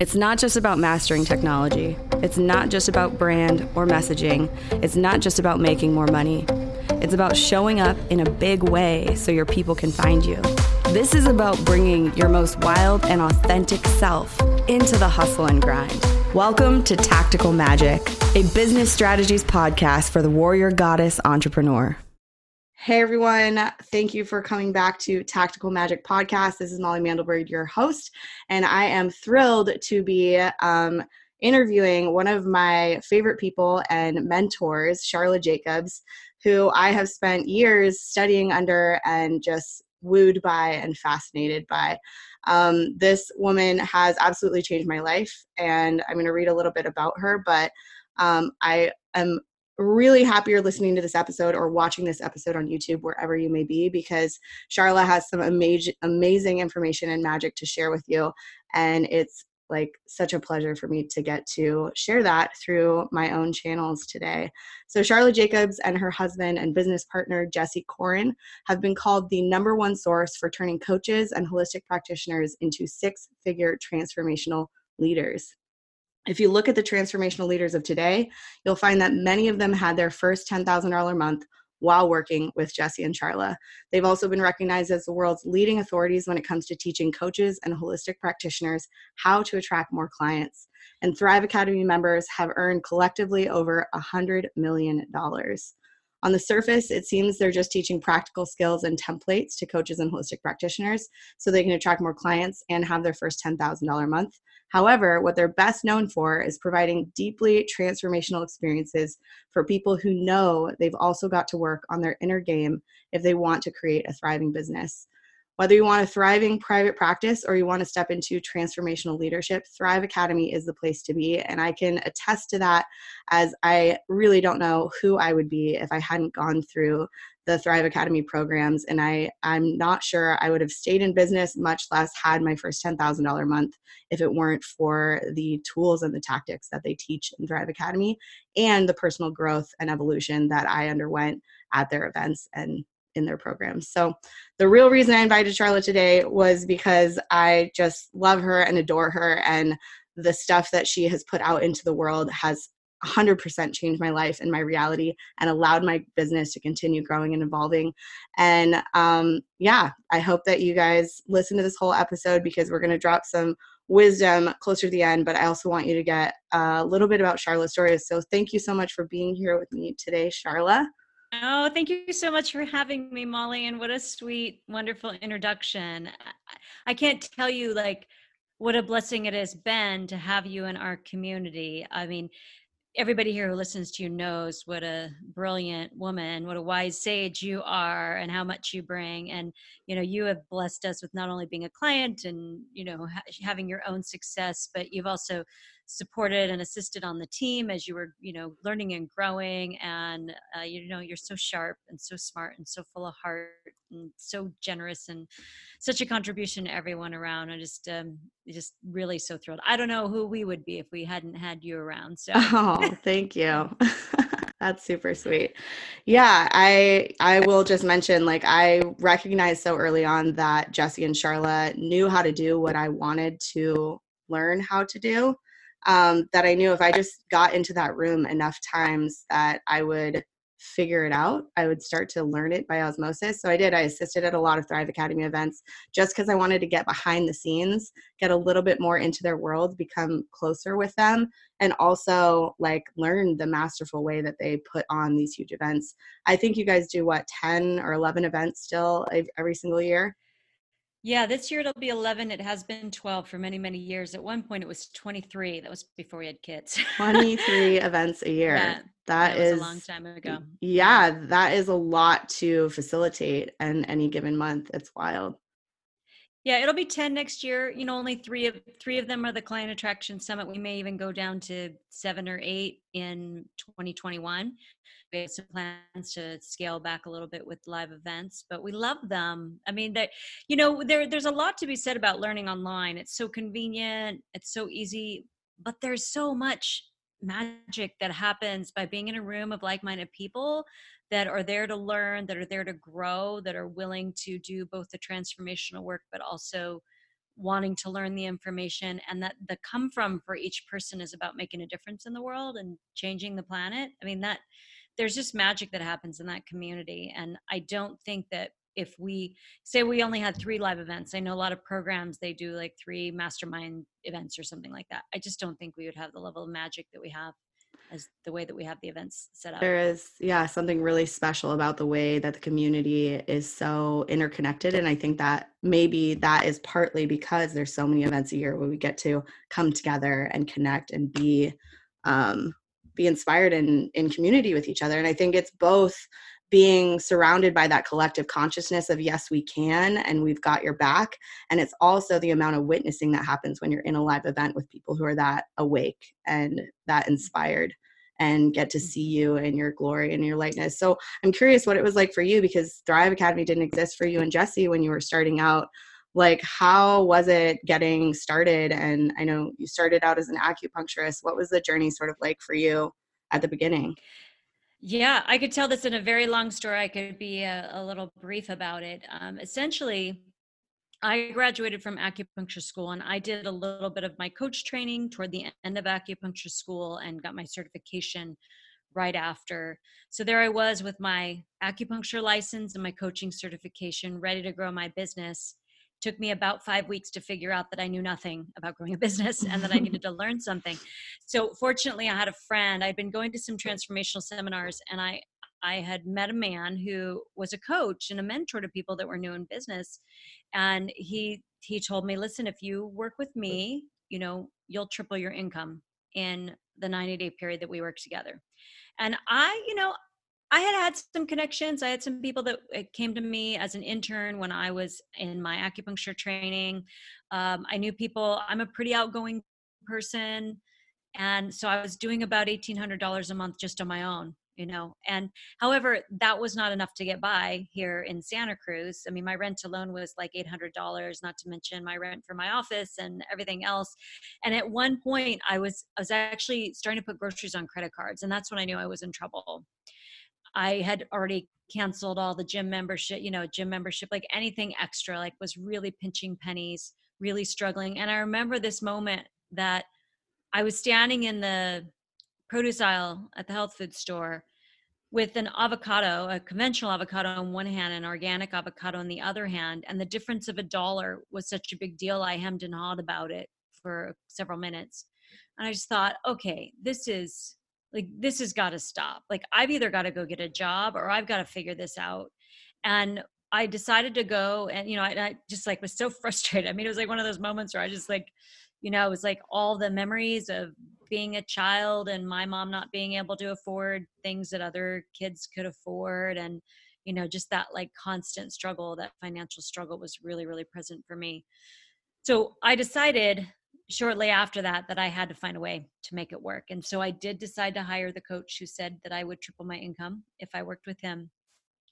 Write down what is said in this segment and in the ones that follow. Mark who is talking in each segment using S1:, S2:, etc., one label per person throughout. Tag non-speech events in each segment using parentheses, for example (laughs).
S1: It's not just about mastering technology. It's not just about brand or messaging. It's not just about making more money. It's about showing up in a big way so your people can find you. This is about bringing your most wild and authentic self into the hustle and grind. Welcome to Tactical Magic, a business strategies podcast for the warrior goddess entrepreneur. Hey everyone, thank you for coming back to Tactical Magic Podcast. This is Molly Mandelberg, your host, and I am thrilled to be um, interviewing one of my favorite people and mentors, Sharla Jacobs, who I have spent years studying under and just wooed by and fascinated by. Um, this woman has absolutely changed my life, and I'm going to read a little bit about her, but um, I am really happy you're listening to this episode or watching this episode on YouTube, wherever you may be, because Sharla has some amazing, amazing information and magic to share with you. And it's like such a pleasure for me to get to share that through my own channels today. So, Sharla Jacobs and her husband and business partner, Jesse Koren, have been called the number one source for turning coaches and holistic practitioners into six figure transformational leaders. If you look at the transformational leaders of today, you'll find that many of them had their first $10,000 month while working with Jesse and Sharla. They've also been recognized as the world's leading authorities when it comes to teaching coaches and holistic practitioners how to attract more clients. And Thrive Academy members have earned collectively over $100 million. On the surface, it seems they're just teaching practical skills and templates to coaches and holistic practitioners so they can attract more clients and have their first $10,000 a month. However, what they're best known for is providing deeply transformational experiences for people who know they've also got to work on their inner game if they want to create a thriving business. Whether you want a thriving private practice or you want to step into transformational leadership, Thrive Academy is the place to be. And I can attest to that as I really don't know who I would be if I hadn't gone through the Thrive Academy programs. And I, I'm not sure I would have stayed in business, much less had my first $10,000 month, if it weren't for the tools and the tactics that they teach in Thrive Academy and the personal growth and evolution that I underwent at their events and in their programs. So the real reason I invited Sharla today was because I just love her and adore her and the stuff that she has put out into the world has 100% changed my life and my reality and allowed my business to continue growing and evolving. And um, yeah, I hope that you guys listen to this whole episode because we're going to drop some wisdom closer to the end, but I also want you to get a little bit about Sharla's story. So thank you so much for being here with me today, Sharla.
S2: Oh, thank you so much for having me, Molly. And what a sweet, wonderful introduction. I can't tell you like what a blessing it has been to have you in our community. I mean, everybody here who listens to you knows what a brilliant woman what a wise sage you are and how much you bring and you know you have blessed us with not only being a client and you know ha- having your own success but you've also supported and assisted on the team as you were you know learning and growing and uh, you know you're so sharp and so smart and so full of heart and so generous and such a contribution to everyone around. I just um just really so thrilled. I don't know who we would be if we hadn't had you around so.
S1: Oh thank you. (laughs) (laughs) That's super sweet. Yeah i i will just mention like i recognized so early on that jesse and sharla knew how to do what i wanted to learn how to do um, that I knew if I just got into that room enough times that I would figure it out. I would start to learn it by osmosis. So I did. I assisted at a lot of Thrive Academy events just because I wanted to get behind the scenes, get a little bit more into their world, become closer with them, and also like learn the masterful way that they put on these huge events. I think you guys do what, 10 or 11 events still every single year?
S2: Yeah, this year it'll be 11. It has been 12 for many, many years. At one point it was 23. That was before we had kids. (laughs)
S1: 23 events a year. Yeah, that, that is
S2: a long time ago.
S1: Yeah, that is a lot to facilitate and any given month. It's wild.
S2: Yeah, it'll be 10 next year. You know, only 3 of 3 of them are the client attraction summit. We may even go down to 7 or 8 in 2021 we have some plans to scale back a little bit with live events but we love them i mean that you know there there's a lot to be said about learning online it's so convenient it's so easy but there's so much magic that happens by being in a room of like-minded people that are there to learn that are there to grow that are willing to do both the transformational work but also wanting to learn the information and that the come from for each person is about making a difference in the world and changing the planet. I mean that there's just magic that happens in that community and i don't think that if we say we only had three live events i know a lot of programs they do like three mastermind events or something like that i just don't think we would have the level of magic that we have as the way that we have the events set up.
S3: There is, yeah, something really special about the way that the community is so interconnected. And I think that maybe that is partly because there's so many events a year where we get to come together and connect and be um, be inspired in in community with each other. And I think it's both being surrounded by that collective consciousness of yes we can and we've got your back and it's also the amount of witnessing that happens when you're in a live event with people who are that awake and that inspired and get to see you and your glory and your lightness. So i'm curious what it was like for you because thrive academy didn't exist for you and jesse when you were starting out. Like how was it getting started? And i know you started out as an acupuncturist. What was the journey sort of like for you at the beginning
S2: yeah, I could tell this in a very long story. I could be a, a little brief about it. Um, essentially, I graduated from acupuncture school and I did a little bit of my coach training toward the end of acupuncture school and got my certification right after. So there I was with my acupuncture license and my coaching certification, ready to grow my business took me about five weeks to figure out that I knew nothing about growing a business and that I (laughs) needed to learn something. So fortunately, I had a friend. I'd been going to some transformational seminars, and I I had met a man who was a coach and a mentor to people that were new in business, and he he told me, listen, if you work with me, you know, you'll triple your income in the 90 day period that we work together. And I, you know, I had had some connections. I had some people that uh, came to me as an intern when I was in my acupuncture training. Um, I knew people, I'm a pretty outgoing person. And so I was doing about $1,800 a month just on my own, you know. And however, that was not enough to get by here in Santa Cruz. I mean, my rent alone was like $800, not to mention my rent for my office and everything else. And at one point, I was, I was actually starting to put groceries on credit cards. And that's when I knew I was in trouble I had already canceled all the gym membership, you know, gym membership, like anything extra, like was really pinching pennies, really struggling. And I remember this moment that I was standing in the produce aisle at the health food store with an avocado, a conventional avocado on one hand, and organic avocado on the other hand. And the difference of a dollar was such a big deal. I hemmed and hawed about it for several minutes. And I just thought, okay, this is like this has got to stop. Like i've either got to go get a job or i've got to figure this out. And i decided to go and you know I, I, just like was so (laughs) frustrated. I mean it was like one of those moments where i just like you know it was like all the memories of being a child and my mom not being able to afford things that other kids could afford and you know just that like constant struggle that financial struggle was really really present for me. So i decided shortly after that that I had to find a way to make it work. And so I did decide to hire the coach who said that I would triple my income if I worked with him.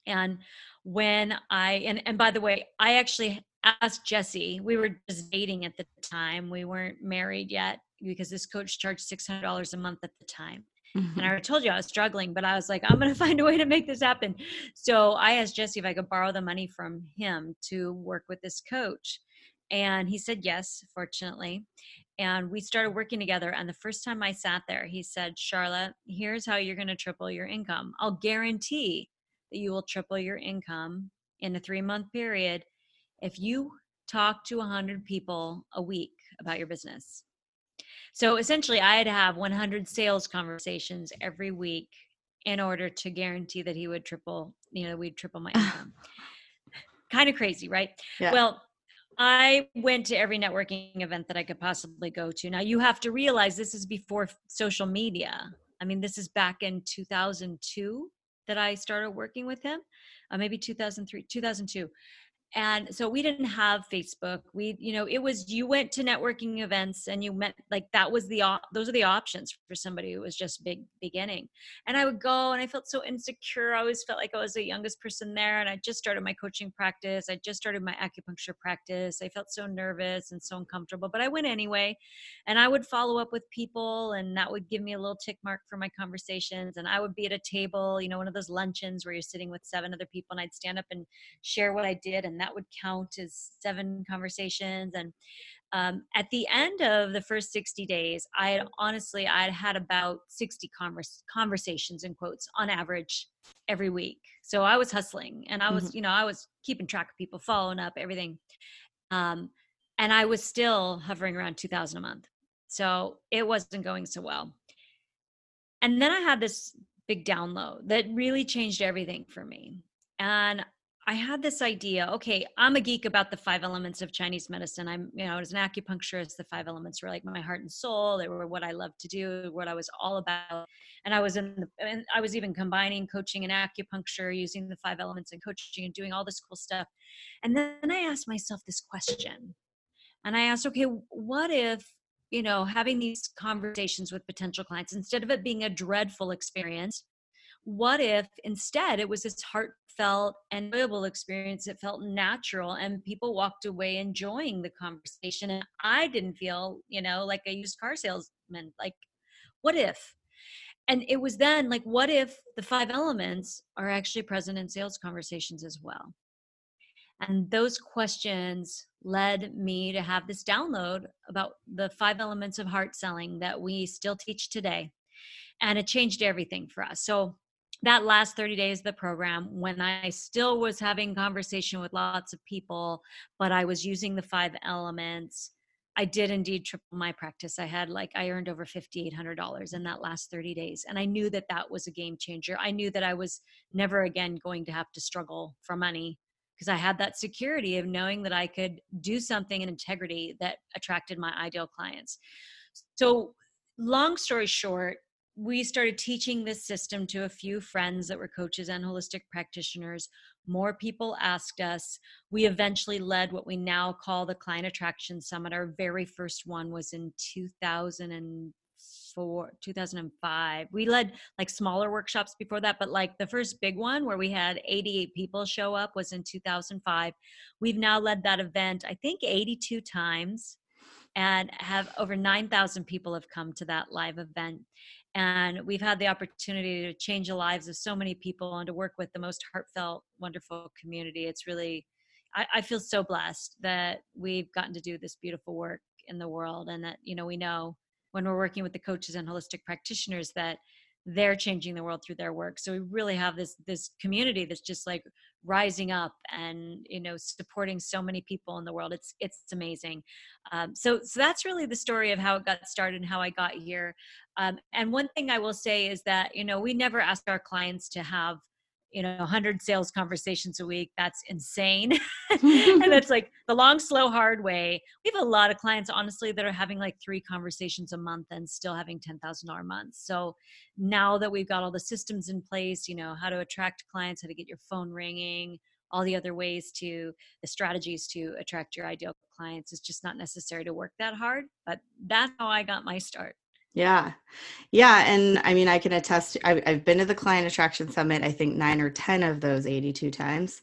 S2: And when I and and by the way, I actually asked Jesse. We were just dating at the time. We weren't married yet because this coach charged six hundred dollars a month at the time. Mm-hmm. And I told you I was struggling, but I was like, I'm going (laughs) to find a way to make this happen. So I asked Jesse if I could borrow the money from him to work with this coach. And he said yes, fortunately. And we started working together. And the first time I sat there, he said, Sharla, here's how you're going to triple your income. I'll guarantee that you will triple your income in a three month period if you talk to 100 people a week about your business. So essentially, I had to have 100 sales conversations every week in order to guarantee that he would triple, you know, we'd triple my (laughs) income. kind of crazy, right? Yeah. Well, I went to every networking event that I could possibly go to. Now, you have to realize this is before social media. I mean, this is back in 2002 that I started working with him, uh, maybe 2003, 2002 and so we didn't have facebook. We you know it was you went to networking events and you met like that was the those are the options for somebody who was just big beginning. And i would go and i felt so insecure. I always felt like i was the youngest person there and i just started my coaching practice. I just started my acupuncture practice. I felt so nervous and so uncomfortable but i went anyway. And i would follow up with people and that would give me a little tick mark for my conversations. And i would be at a table you know one of those luncheons where you're sitting with seven other people and i'd stand up and share what i did and that would count as seven conversations. And um, at the end of the first 60 days, I had honestly, I had had about 60 converse, conversations in quotes on average every week. So I was hustling and I was, mm-hmm. you know, I was keeping track of people, following up, everything. Um, and I was still hovering around 2000 a month. So it wasn't going so well. And then I had this big download that really changed everything for me. And I had this idea, okay, I'm a geek about the five elements of Chinese medicine. I'm, you know, as an acupuncturist, the five elements were like my heart and soul. They were what I love to do, what I was all about. And I was in the, and I was even combining coaching and acupuncture, using the five elements and coaching and doing all this cool stuff. And then I asked myself this question. And I asked, okay, what if you know, having these conversations with potential clients, instead of it being a dreadful experience, what if instead it was this heartfelt and enjoyable experience it felt natural and people walked away enjoying the conversation and i didn't feel you know like a used car salesman like what if and it was then like what if the five elements are actually present in sales conversations as well and those questions led me to have this download about the five elements of heart selling that we still teach today. And it changed everything for us. So that last 30 days of the program when i still was having conversation with lots of people but i was using the five elements i did indeed triple my practice i had like i earned over $5800 in that last 30 days and i knew that that was a game changer i knew that i was never again going to have to struggle for money because I had that security of knowing that I could do something in integrity that attracted my ideal clients. So, long story short, we started teaching this system to a few friends that were coaches and holistic practitioners. More people asked us. We eventually led what we now call the Client Attraction Summit. Our very first one was in 2004, 2005. we led like smaller workshops before that but like the first big one where we had 88 people show up was in 2005 we've now led that event i think 82 times and have over 9000 people have come to that live event and we've had the opportunity to change the lives of so many people and to work with the most heartfelt wonderful community. It's really I, I feel so blessed that we've gotten to do this beautiful work in the world and that you know we know when we're working with the coaches and holistic practitioners that they're changing the world through their work. So we really have this this community that's just like rising up and you know supporting so many people in the world. It's it's amazing. Um, so so that's really the story of how it got started and how i got here. Um, and one thing i will say is that you know we never ask our clients to have you know 100 sales conversations a week that's insane. (laughs) (laughs) And that's like the long slow hard way. We have a lot of clients honestly that are having like three conversations a month and still having $10000 months. So now that we've got all the systems in place you know how to attract clients how to get your phone ringing all the other ways to the strategies to attract your ideal clients it's just not necessary to work that hard but that's how i got my start
S1: yeah. Yeah. And I mean, I can attest, I've, I've been to the Client Attraction Summit, I think nine or 10 of those 82 times.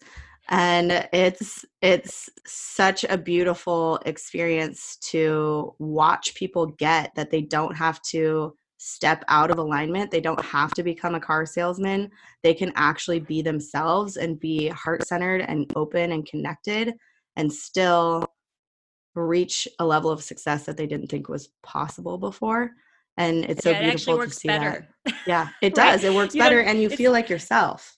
S1: And it's it's such a beautiful experience to watch people get that they don't have to step out of alignment. They don't have to become a car salesman. They can actually be themselves and be heart centered and open and connected and still reach a level of success that they didn't think was possible before and it's so yeah, beautiful (laughs) it to see better. that yeah it does. Right? it works you better know, and you feel like yourself.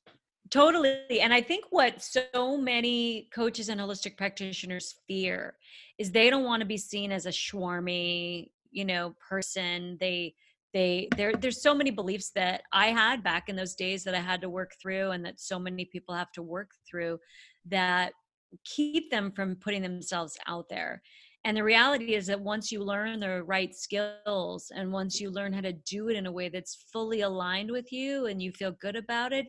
S2: Totally and i think what so many coaches and holistic practitioners fear is they don't want to be seen as a schwarmy you know person. They they there there's so many beliefs that i had back in those days that i had to work through and that so many people have to work through that keep them from putting themselves out there and the reality is that once you learn the right skills and once you learn how to do it in a way that's fully aligned with you and you feel good about it,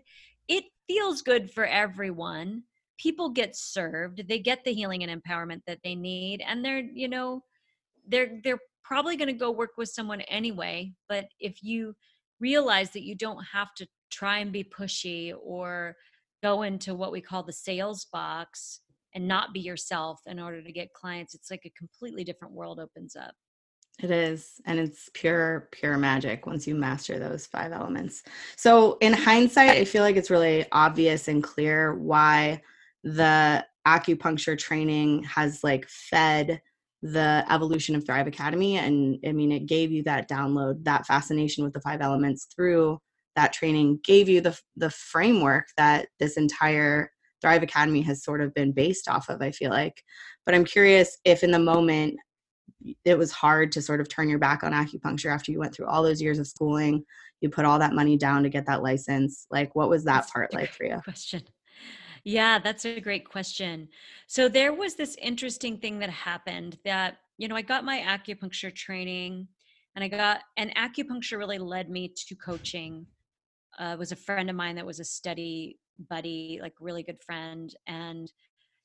S2: it feels good for everyone. People get served, they get the healing and empowerment that they need and they're, you know, they're they're probably going to go work with someone anyway, but if you realize that you don't have to try and be pushy or go into what we call the sales box and not be yourself in order to get clients it's like a completely different world opens up
S1: it is and it's pure pure magic once you master those five elements so in hindsight i feel like it's really obvious and clear why the acupuncture training has like fed the evolution of Thrive Academy. And I mean, it gave you that download, that fascination with the five elements through that training, gave you the, the framework that this entire Thrive Academy has sort of been based off of, I feel like. But I'm curious if in the moment it was hard to sort of turn your back on acupuncture after you went through all those years of schooling, you put all that money down to get that license. Like, what was that That's part like for you?
S2: Question. Yeah, that's a great question. So there was this interesting thing that happened that, you know, I got my acupuncture training and I got, and acupuncture really led me to coaching. Uh, was a friend of mine that was a study buddy, like really good friend. And,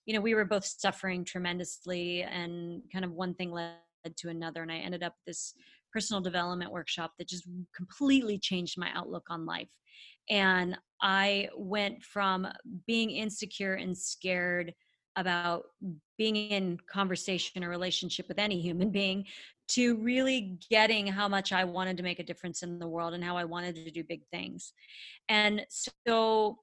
S2: you know, we were both suffering tremendously and kind of one thing led to another. And I ended up this personal development workshop that just completely changed my outlook on life and I went from being insecure and scared about being in conversation or relationship with any human being to really getting how much I wanted to make a difference in the world and how I wanted to do big things. And so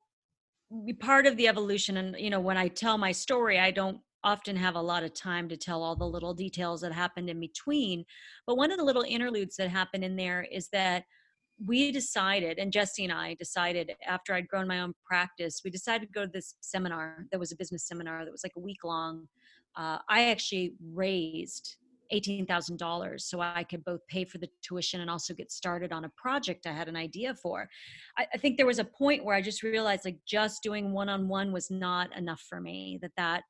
S2: part of the evolution and you know when I tell my story I don't often have a lot of time to tell all the little details that happened in between but one of the little interludes that happened in there is that we decided, and Jesse and I decided after I'd grown my own practice, we decided to go to this seminar that was a business seminar that was like a week long. Uh, I actually raised $18,000 so I could both pay for the tuition and also get started on a project I had an idea for. I, I think there was a point where I just realized like just doing one on one was not enough for me, that that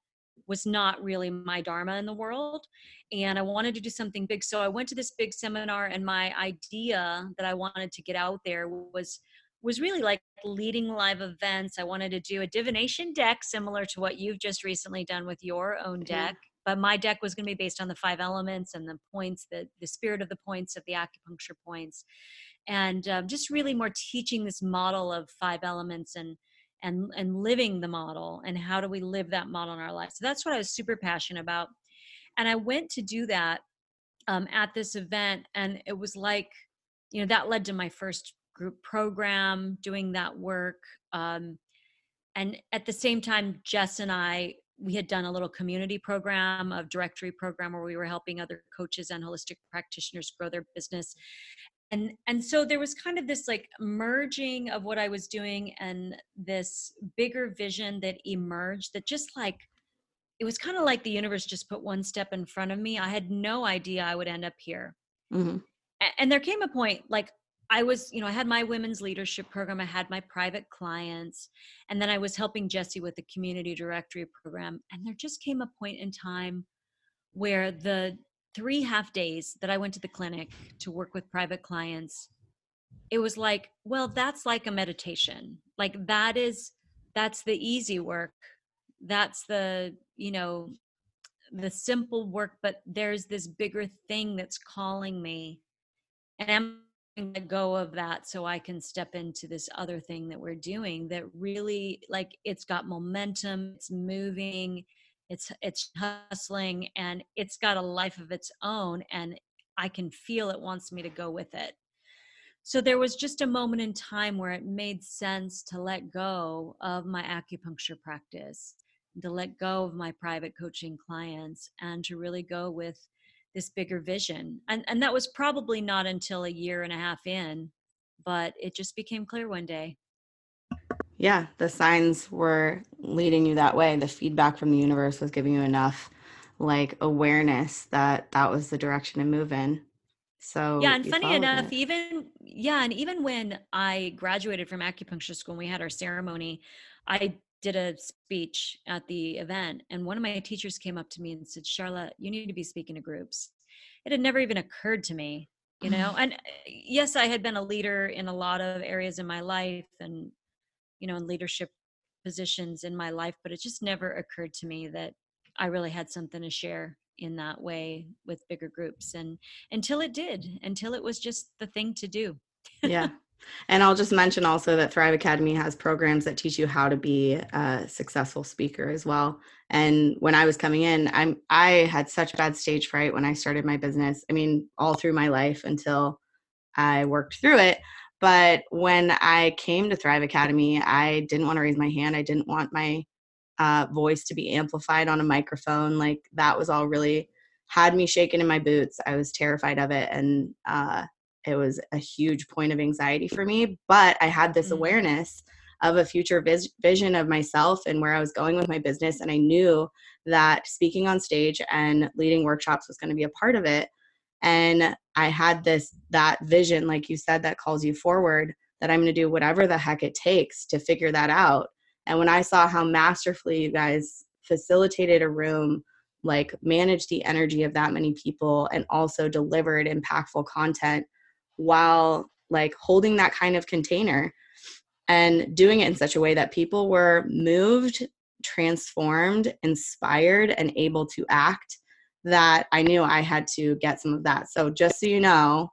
S2: was not really my dharma in the world and i wanted to do something big. So i went to this big seminar and my idea that i wanted to get out there was was really like leading live events. I wanted to do a divination deck similar to what you've just recently done with your own deck but my deck was going to be based on the five elements and the points the the spirit of the points of the acupuncture points and um, just really more teaching this model of five elements and and and living the model and how do we live that model in our life. So that's what i was super passionate about and i went to do that um, at this event and it was like you know that led to my first group program doing that work um, and at the same time jess and i we had done a little community program of directory program where we were helping other coaches and holistic practitioners grow their business. And and so there was kind of this like merging of what i was doing and this bigger vision that emerged that just like it was kind of like the universe just put one step in front of me. I had no idea i would end up here. Mm-hmm. and there came a point like i was you know i had my women's leadership program i had my private clients and then i was helping jesse with the community directory program and there just came a point in time where the three half days that I went to the clinic to work with private clients, it was like, well, that's like a meditation. Like that is, that's the easy work. That's the, you know, the simple work, but there's this bigger thing that's calling me. And I'm to go of that so I can step into this other thing that we're doing that really like it's got momentum, it's moving, it's it's hustling and it's got a life of its own and i can feel it wants me to go with it. So there was just a moment in time where it made sense to let go of my acupuncture practice to let go of my private coaching clients and to really go with this bigger vision and and that was probably not until a year and a half in but it just became clear one day
S1: yeah, the signs were leading you that way. The feedback from the universe was giving you enough like awareness that that was the direction to move in. So
S2: yeah, and funny enough, it. even yeah, and even when I graduated from acupuncture school and we had our ceremony, I did a speech at the event, and one of my teachers came up to me and said, "Sharla, you need to be speaking to groups." It had never even occurred to me, you know. (sighs) and yes, I had been a leader in a lot of areas in my life, and you know in leadership positions in my life but it just never occurred to me that i really had something to share in that way with bigger groups and until it did until it was just the thing to do
S1: yeah (laughs) and i'll just mention also that thrive academy has programs that teach you how to be a successful speaker as well and when i was coming in i'm i had such bad stage fright when i started my business i mean all through my life until i worked through it but when I came to Thrive Academy, I didn't want to raise my hand. I didn't want my uh, voice to be amplified on a microphone. Like that was all really had me shaking in my boots. I was terrified of it. And uh, it was a huge point of anxiety for me. But I had this mm-hmm. awareness of a future vis- vision of myself and where I was going with my business. And I knew that speaking on stage and leading workshops was going to be a part of it. And I had this, that vision, like you said, that calls you forward that I'm going to do whatever the heck it takes to figure that out. And when I saw how masterfully you guys facilitated a room, like managed the energy of that many people, and also delivered impactful content while like holding that kind of container and doing it in such a way that people were moved, transformed, inspired, and able to act that I knew I had to get some of that. So, just so you know,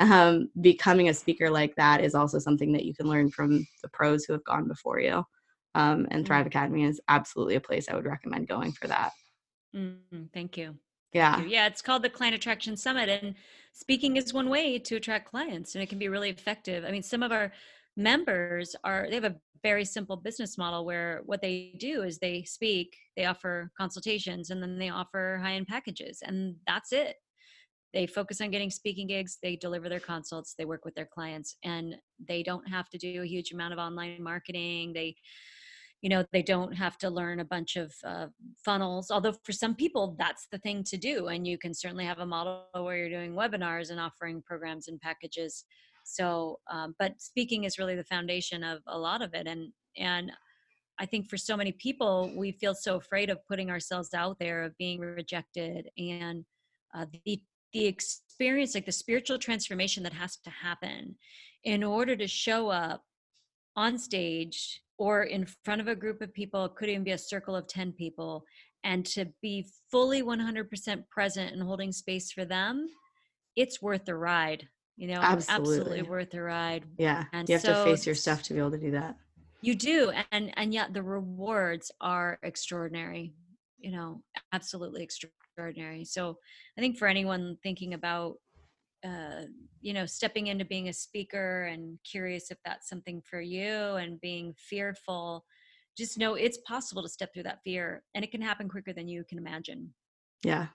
S1: um, becoming a speaker like that is also something that you can learn from the pros who have gone before you. Um, and Thrive mm. Academy is absolutely a place I would recommend going for that.
S2: Mm, thank you.
S1: Yeah.
S2: Yeah, it's called the Client Attraction Summit. And speaking is one way to attract clients, and it can be really effective. I mean, some of our members are, they have a very simple business model where what they do is they speak, they offer consultations, and then they offer high end packages. And that's it they focus on getting speaking gigs they deliver their consults they work with their clients and they don't have to do a huge amount of online marketing they you know they don't have to learn a bunch of uh, funnels although for some people that's the thing to do and you can certainly have a model where you're doing webinars and offering programs and packages. So um, but speaking is really the foundation of a lot of it and and i think for so many people we feel so afraid of putting ourselves out there of being rejected and uh, the the experience like the spiritual transformation that has to happen in order to show up on stage or in front of a group of people, it could even be a circle of 10 people, and to be fully 100% present and holding space for them, it's worth the ride. You know, absolutely, absolutely worth the ride.
S1: Yeah. And you have so, to face your stuff to be able to do that.
S2: You do. And and yet the rewards are extraordinary. You know, absolutely extraordinary. So I think for anyone thinking about uh, you know stepping into being a speaker and curious if that's something for you and being fearful just know it's possible to step through that fear and it can happen quicker than you can imagine.
S1: Yeah.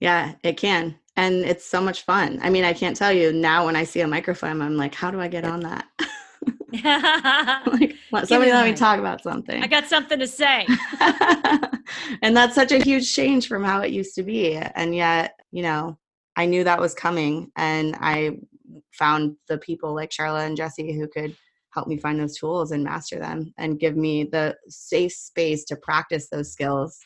S1: Yeah it can and it's so much fun. I mean i can't tell you now when i see a microphone i'm like how do i get on that? (laughs) (laughs) Like somebody let me talk about something.
S2: I got something to say. (laughs)
S1: And that's such a huge change from how it used to be and yet you know I knew that was coming, and I found the people like Sharla and Jesse who could help me find those tools and master them and give me the safe space to practice those skills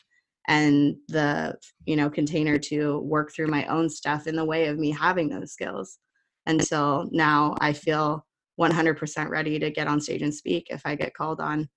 S1: and the you know container to work through my own stuff in the way of me having those skills. Until now i feel 100% ready to get on stage and speak if i get called on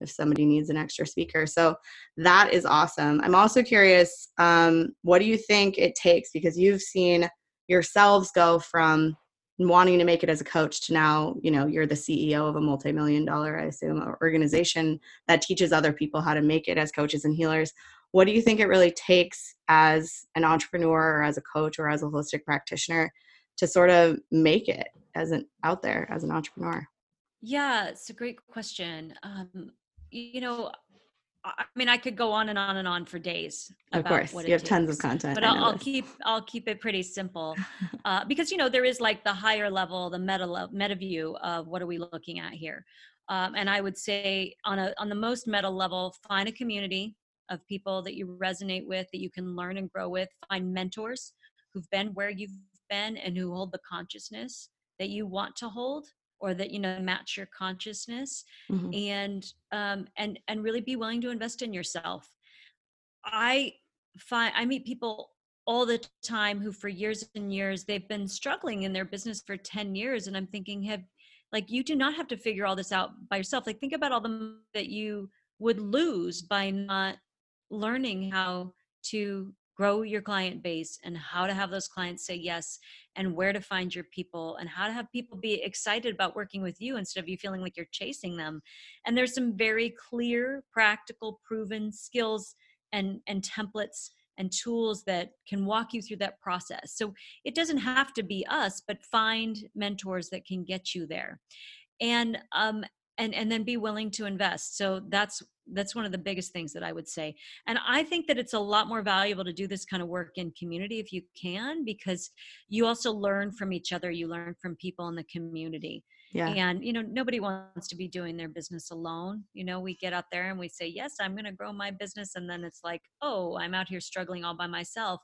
S1: if somebody needs an extra speaker. So that is awesome. I'm also curious, um, what do you think it takes? Because you've seen yourselves go from wanting to make it as a coach to now, you know, you're the CEO of a multi-million dollar, I assume, organization that teaches other people how to make it as coaches and healers. What do you think it really takes as an entrepreneur or as a coach or as a holistic practitioner to sort of make it as an out there as an entrepreneur?
S2: Yeah, it's a great question. Um, you know, I mean, I could go on and on and on for days.
S1: Of course, you have takes. tons of content.
S2: But I'll, I'll, keep I'll keep it pretty simple, (laughs) uh, because you know there is like the higher level, the meta level, meta view of what are we looking at here, um, and I would say on a on the most meta level, find a community of people that you resonate with, that you can learn and grow with. Find mentors who've been where you've been and who hold the consciousness that you want to hold or that you know match your consciousness mm-hmm. and um and and really be willing to invest in yourself i find i meet people all the time who for years and years they've been struggling in their business for 10 years and i'm thinking have like you do not have to figure all this out by yourself like think about all the that you would lose by not learning how to grow your client base and how to have those clients say yes and where to find your people and how to have people be excited about working with you instead of you feeling like you're chasing them. And there's some very clear practical proven skills and and templates and tools that can walk you through that process. So it doesn't have to be us but find mentors that can get you there. And um and and then be willing to invest. So that's that's one of the biggest things that i would say. And i think that it's a lot more valuable to do this kind of work in community if you can because you also learn from each other you learn from people in the community. Yeah. and you know nobody wants to be doing their business alone. You know we get out there and we say yes i'm going to grow my business and then it's like oh i'm out here struggling all by myself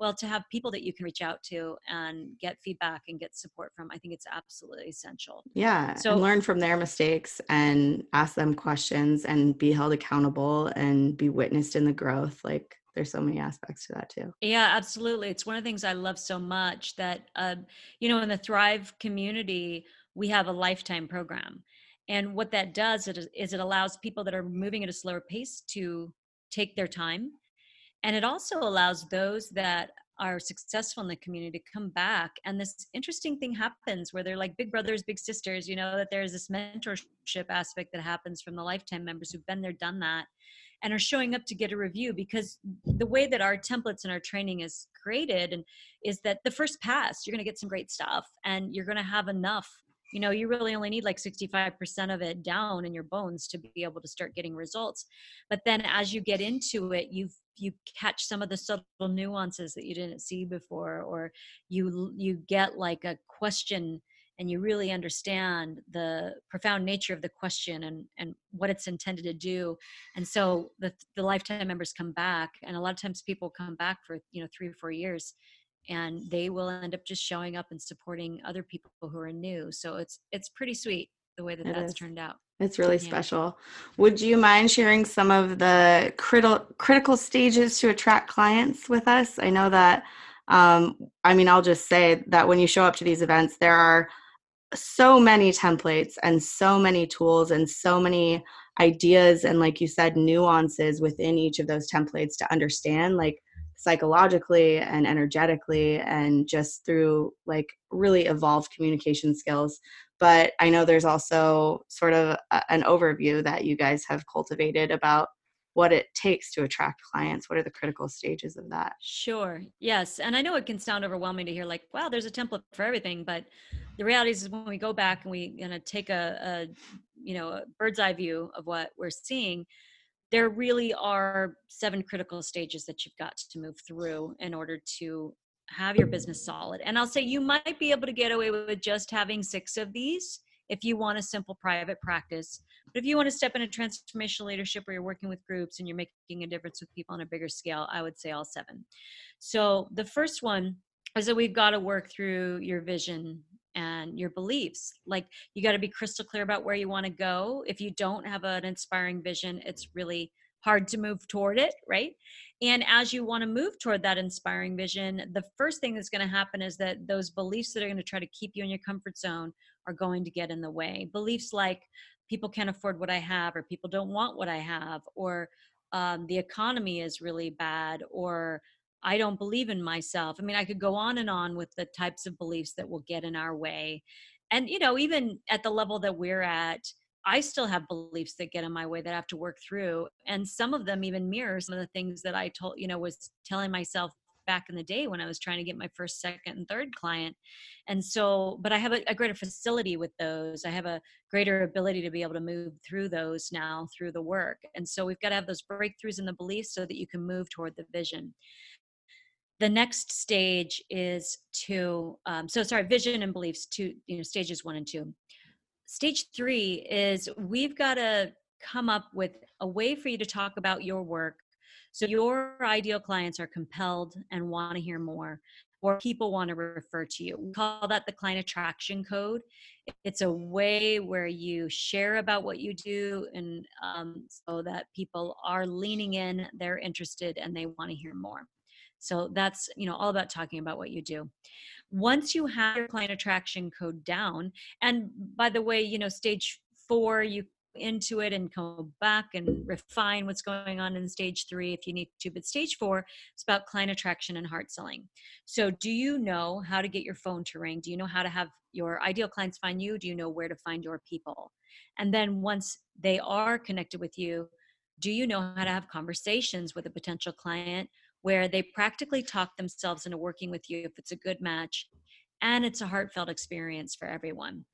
S2: well to have people that you can reach out to and get feedback and get support from i think it's absolutely essential.
S1: Yeah so learn from their mistakes and ask them questions and be held accountable and be witnessed in the growth like there's so many aspects to that too.
S2: Yeah absolutely it's one of the things i love so much that uh, you know in the thrive community we have a lifetime program and what that does is it allows people that are moving at a slower pace to take their time and it also allows those that are successful in the community to come back and this interesting thing happens where they're like big brothers big sisters you know that there's this mentorship aspect that happens from the lifetime members who've been there done that and are showing up to get a review because the way that our templates and our training is created and is that the first pass you're going to get some great stuff and you're going to have enough you know you really only need like 65% of it down in your bones to be able to start getting results. But then as you get into it you you catch some of the subtle nuances that you didn't see before or you you get like a question and you really understand the profound nature of the question and and what it's intended to do. And so the the lifetime members come back and a lot of times people come back for you know 3 or 4 years and they will end up just showing up and supporting other people who are new so it's it's pretty sweet the way that it that's is. turned out
S1: it's really yeah. special would you mind sharing some of the critical critical stages to attract clients with us i know that um, i mean i'll just say that when you show up to these events there are so many templates and so many tools and so many ideas and like you said nuances within each of those templates to understand like psychologically and energetically and just through like really evolved communication skills. But i know there's also sort of a, an overview that you guys have cultivated about what it takes to attract clients. What are the critical stages of that?
S2: Sure. Yes. And i know it can sound overwhelming to hear like wow there's a template for everything but the reality is when we go back and we kind of take a, a you know a bird's eye view of what we're seeing there really are seven critical stages that you've got to move through in order to have your business solid. And I'll say you might be able to get away with just having six of these if you want a simple private practice. But if you want to step into transformational leadership where you're working with groups and you're making a difference with people on a bigger scale, I would say all seven. So the first one is that we've got to work through your vision and your beliefs. Like you got to be crystal clear about where you want to go. If you don't have an inspiring vision, it's really hard to move toward it, right? And as you want to move toward that inspiring vision, the first thing that's going to happen is that those beliefs that are going to try to keep you in your comfort zone are going to get in the way. Beliefs like people can't afford what I have, or people don't want what I have, or um, the economy is really bad, or I don't believe in myself. I mean, I could go on and on with the types of beliefs that will get in our way. And, you know, even at the level that we're at, I still have beliefs that get in my way that I have to work through. And some of them even mirror some of the things that I told, you know, was telling myself back in the day when I was trying to get my first, second, and third client. And so, but I have a, a, greater facility with those. I have a greater ability to be able to move through those now through the work. And so we've got to have those breakthroughs in the beliefs so that you can move toward the vision the next stage is to um, so sorry vision and beliefs two you know stages one and two. Stage three is we've got to come up with a way for you to talk about your work so your ideal clients are compelled and want to hear more or people want to refer to you. We call that the client attraction code. It's a way where you share about what you do and um, so that people are leaning in they're interested and they want to hear more so that's, you know, all about talking about what you do. Once you have your client attraction code down, and by the way, you know, stage four, you into it and go back and refine what's going on in stage three if you need to. But stage four is about client attraction and heart selling. So, do you know how to get your phone to ring? Do you know how to have your ideal clients find you? Do you know where to find your people? And then once they are connected with you, do you know how to have conversations with a potential client where they practically talk themselves into working with you if it's a good match and it's a heartfelt experience for everyone.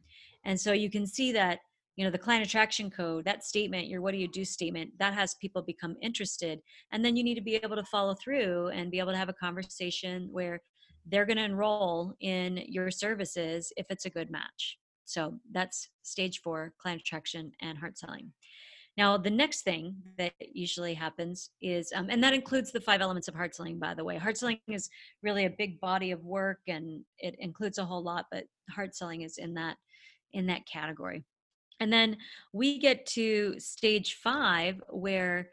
S2: And so you can see that you know the client attraction code that statement your what do you do statement that has people become interested. And then you need to be able to follow through and be able to have a conversation where they're going to enroll in your services if it's a good match. So that's stage four client attraction and heart selling now, the next thing that usually happens is, um, and that includes the five elements of hard selling, by the way. Hard selling is really a big body of work and it includes a whole lot, but hard selling is in that in that category. And then we get to stage five, where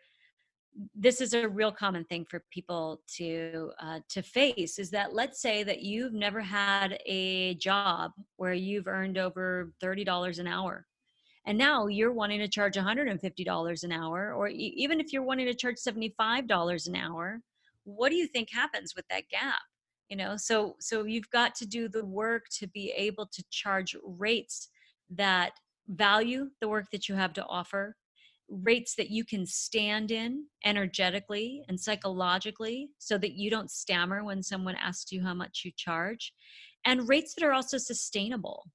S2: this is a real common thing for people to uh, to face is that let's say that you've never had a job where you've earned over $30 an hour and now you're wanting to charge $150 an hour or even if you're wanting to charge $75 an hour what do you think happens with that gap? You know so so you've got to do the work to be able to charge rates that value the work that you have to offer rates that you can stand in energetically and psychologically so that you don't stammer when someone asks you how much you charge and rates that are also sustainable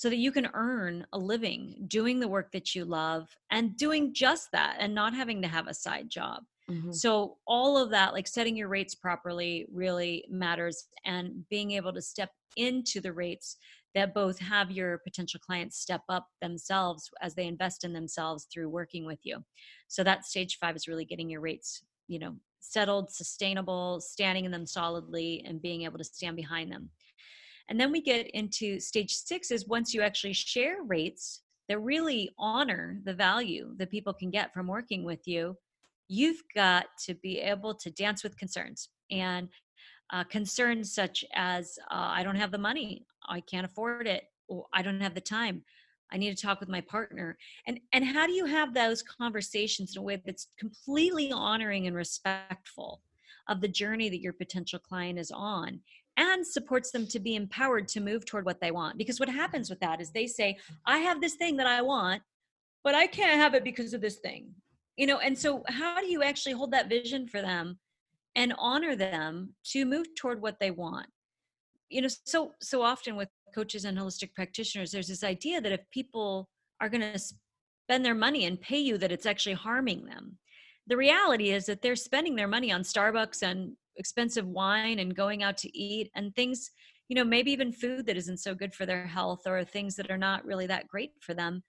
S2: so that you can earn a living doing the work that you love and doing just that and not having to have a side job. Mm-hmm. So, all of that, like setting your rates properly, really matters, and being able to step into the rates that both have your potential clients step up themselves as they invest in themselves through working with you. So, that stage five is really getting your rates, you know, settled, sustainable, standing in them solidly, and being able to stand behind them. And then we get into stage six is once you actually share rates that really honor the value that people can get from working with you, you've got to be able to dance with concerns. And uh, concerns such as uh, I don't have the money, I can't afford it, or I don't have the time. I need to talk with my partner. And and how do you have those conversations in a way that's completely honoring and respectful of the journey that your potential client is on and supports them to be empowered to move toward what they want. Because what happens with that is they say, I have this thing that I want, but I can't have it because of this thing. You know, and so how do you actually hold that vision for them and honor them to move toward what they want? You know, so so often with coaches and holistic practitioners, there's this idea that if people are going to spend their money and pay you that it's actually harming them. The reality is that they're spending their money on Starbucks and expensive wine and going out to eat and things you know maybe even food that isn't so good for their health or things that are not really that great for them.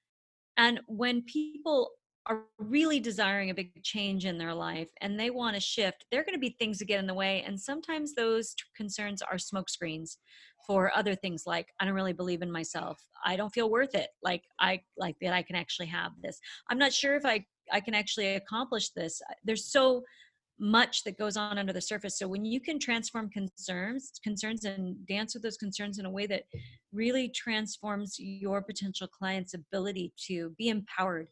S2: And when people are really desiring a big change in their life and they want to shift there are going to be things that get in the way and sometimes those concerns are smoke screens for other things like i don't really believe in myself. I don't feel worth it. Like i like that i can actually have this. I'm not sure if i i can actually accomplish this. There's so much that goes on under the surface. So when you can transform concerns concerns and dance with those concerns in a way that really transforms your potential client's ability to be empowered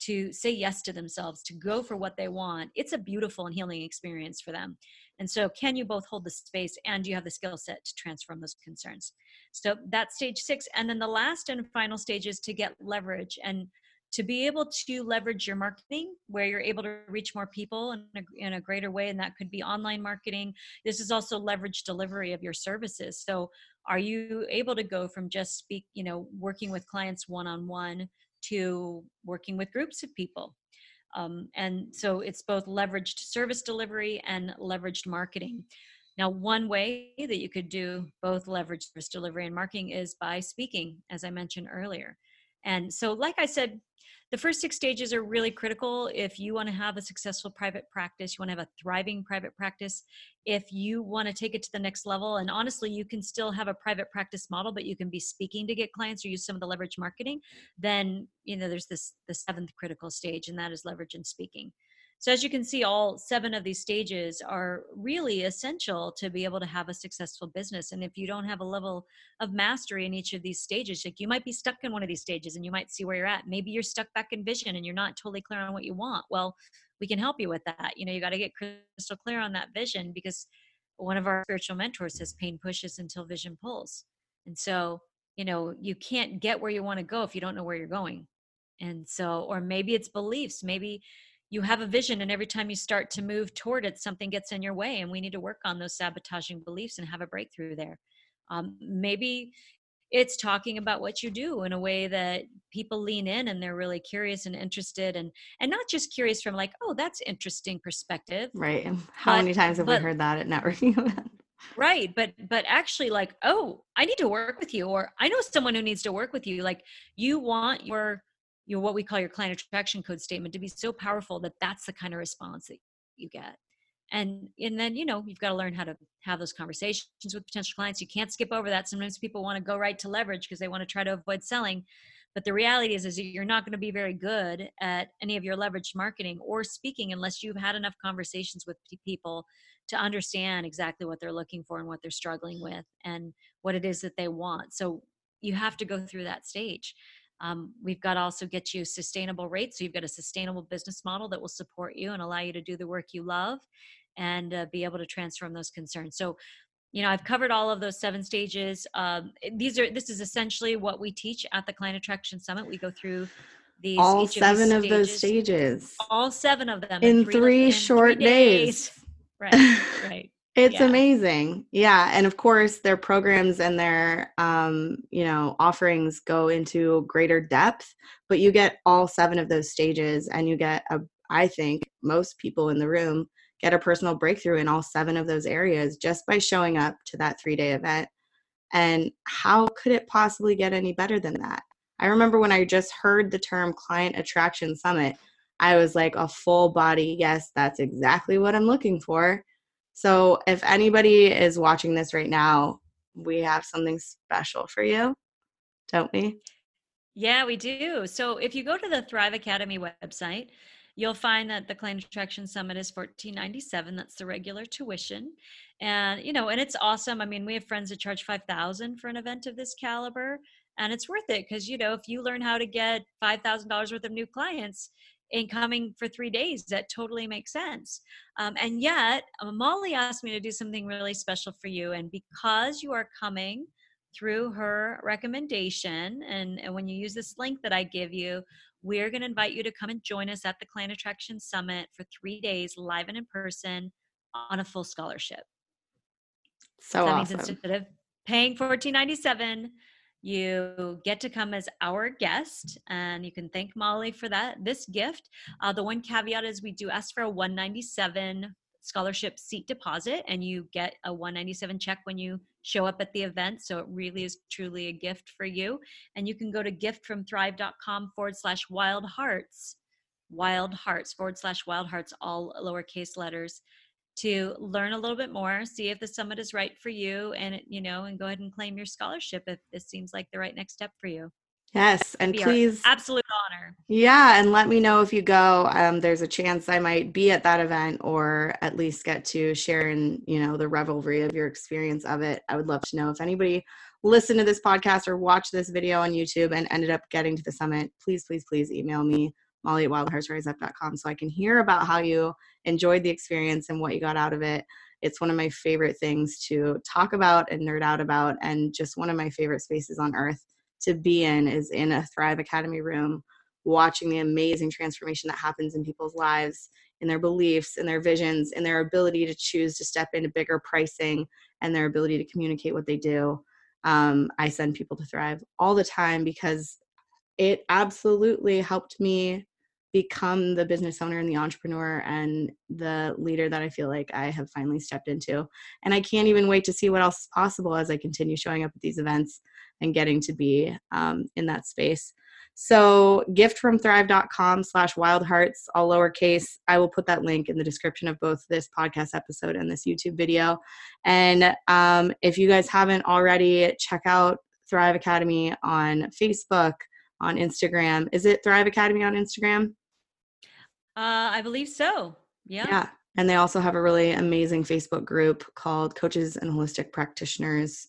S2: to say yes to themselves to go for what they want it's a beautiful and healing experience for them. And so can you both hold the space and you have the skill set to transform those concerns? So that's stage six. And then the last and final stage is to get leverage and to be able to leverage your marketing where you're able to reach more people in a, in a greater way and that could be online marketing. This is also leverage delivery of your services. So are you able to go from just speak you know working with clients one-on-one to working with groups of people? Um, and so it's both leveraged service delivery and leveraged marketing. Now, one way that you could do both leverage service delivery and marketing is by speaking, as I mentioned earlier. And so, like I said, the first six stages are really critical if you want to have a successful private practice, you want to have a thriving private practice, if you want to take it to the next level. And honestly, you can still have a private practice model, but you can be speaking to get clients or use some of the leverage marketing. Then, you know, there's this the seventh critical stage, and that is leverage and speaking. So, as you can see, all seven of these stages are really essential to be able to have a successful business. And if you don't have a level of mastery in each of these stages, like you might be stuck in one of these stages and you might see where you're at. Maybe you're stuck back in vision and you're not totally clear on what you want. Well, we can help you with that. You know, you got to get crystal clear on that vision because one of our spiritual mentors says pain pushes until vision pulls. And so, you know, you can't get where you want to go if you don't know where you're going. And so, or maybe it's beliefs. Maybe you have a vision and every time you start to move toward it something gets in your way and we need to work on those sabotaging beliefs and have a breakthrough there. Um, maybe it's talking about what you do in a way that people lean in and they're really curious and interested and and not just curious from like oh that's interesting perspective
S1: right how but, many times have but, we heard that at networking (laughs) events?
S2: Right but but actually like oh i need to work with you or i know someone who needs to work with you like you want your your what we call your client attraction code statement to be so powerful that that's the kind of response that you get. And and then you know you've got to learn how to have those conversations with potential clients. You can't skip over that. Sometimes people want to go right to leverage because they want to try to avoid selling. But the reality is is you're not going to be very good at any of your leverage marketing or speaking unless you've had enough conversations with people to understand exactly what they're looking for and what they're struggling with and what it is that they want. So you have to go through that stage um, we've got to also get you sustainable rates. So you've got a sustainable business model that will support you and allow you to do the work you love and uh, be able to transform those concerns. So, you know, I've covered all of those seven stages. Um, these are this is essentially what we teach at the Client Attraction Summit. We go through these
S1: all seven of, of, those stages,
S2: all seven of them
S1: in, in three, three, short
S2: three days. days. Right, right.
S1: It's yeah. amazing. Yeah. And of course, their programs and their, um, you know, offerings go into greater depth, but you get all seven of those stages and you get a, I think most people in the room get a personal breakthrough in all seven of those areas just by showing up to that three day event. And how could it possibly get any better than that? I remember when I just heard the term client attraction summit, I was like a full body, yes, that's exactly what I'm looking for so if anybody is watching this right now, we have something special for you, don't we?
S2: Yeah, we do. So if you go to the Thrive Academy website, you'll find that the Client Attraction Summit is 1497. That's the regular tuition. And, you know, and it's awesome. I mean, we have friends that charge 5000 for an event of this caliber. And it's worth it because, you know, if you learn how to get $5,000 worth of new clients, in coming for three days. That totally makes sense. Um, and yet, uh, Molly asked me to do something really special for you. And because you are coming through her recommendation, and, and when you use this link that I give you, we're going to invite you to come and join us at the Client Attraction Summit for three days, live and in person, on a full scholarship.
S1: So, so that
S2: awesome. means instead of paying fourteen ninety seven you get to come as our guest, and you can thank Molly for that. This gift. Uh, the one caveat is we do ask for a 197 scholarship seat deposit, and you get a 197 check when you show up at the event. So it really is truly a gift for you. And you can go to giftfromthrive.com forward slash wild hearts, wild hearts forward slash wild hearts, all lowercase letters to learn a little bit more, see if the summit is right for you, and you know, and go ahead and claim your scholarship if this seems like the right next step for you.
S1: Yes, and please,
S2: absolute honor.
S1: Yeah, and let me know if you go. Um, there's a chance I might be at that event, or at least get to share in you know the revelry of your experience of it. I would love to know if anybody listened to this podcast or watched this video on YouTube and ended up getting to the summit. Please, please, please email me molly at wildheartsriseup.com so I can hear about how you enjoyed the experience and what you got out of it. It's one of my favorite things to talk about and nerd out about, and just one of my favorite spaces on earth to be in is in a Thrive Academy room, watching the amazing transformation that happens in people's lives, in their beliefs, in their visions, in their ability to choose to step into bigger pricing, and their ability to communicate what they do. Um, I send people to Thrive all the time because it absolutely helped me become the business owner and the entrepreneur and the leader that I feel like I have finally stepped into. And I can't even wait to see what else is possible as I continue showing up at these events and getting to be um, in that space. So giftfromthrive.com slash wildhearts, all lowercase. I will put that link in the description of both this podcast episode and this YouTube video. And um, if you guys haven't already, check out Thrive Academy on Facebook, on Instagram. Is it Thrive Academy on Instagram?
S2: Uh, I believe so. Yeah.
S1: Yeah. And they also have a really amazing Facebook group called Coaches and Holistic Practitioners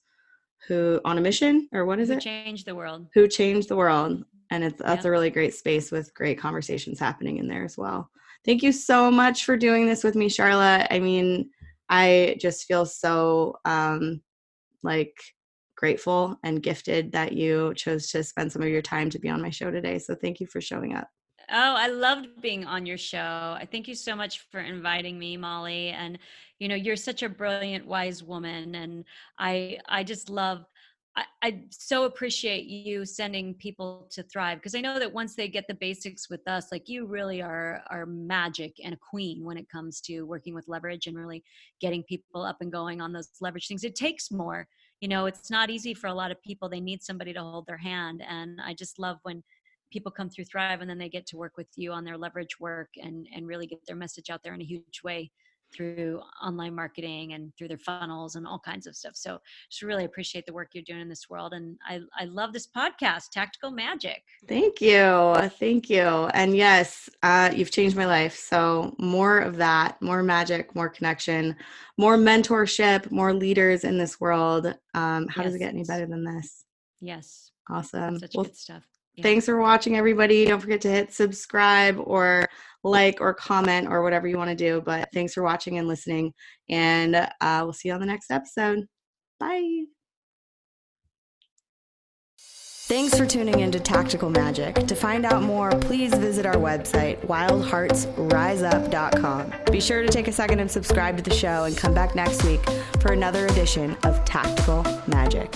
S1: who on a mission or what is
S2: who
S1: it?
S2: Change the world.
S1: Who change the world. And it's that's yeah. a really great space with great conversations happening in there as well. Thank you so much for doing this with me, Sharla. I mean, I just feel so um like grateful and gifted that you chose to spend some of your time to be on my show today. So thank you for showing up.
S2: Oh, I loved being on your show. I thank you so much for inviting me, Molly. And you know, you're such a brilliant, wise woman, and I I just love I, I so appreciate you sending people to thrive because I know that once they get the basics with us, like you really are are magic and a queen when it comes to working with leverage and really getting people up and going on those leverage things. It takes more, you know. It's not easy for a lot of people. They need somebody to hold their hand, and I just love when people come through Thrive and then they get to work with you on their leverage work and and really get their message out there in a huge way through online marketing and through their funnels and all kinds of stuff. So just really appreciate the work you're doing in this world. And I, I love this podcast, Tactical Magic.
S1: Thank you. Thank you. And yes, uh, you've changed my life. So more of that, more magic, more connection, more mentorship, more leaders in this world. Um, how yes. does it get any better than this?
S2: Yes.
S1: Awesome.
S2: Such well, good stuff.
S1: Yeah. Thanks for watching, everybody. Don't forget to hit subscribe or like or comment or whatever you want to do. But thanks for watching and listening. And uh, we'll see you on the next episode. Bye.
S3: Thanks for tuning into Tactical Magic. To find out more, please visit our website, wildheartsriseup.com. Be sure to take a second and subscribe to the show and come back next week for another edition of Tactical Magic.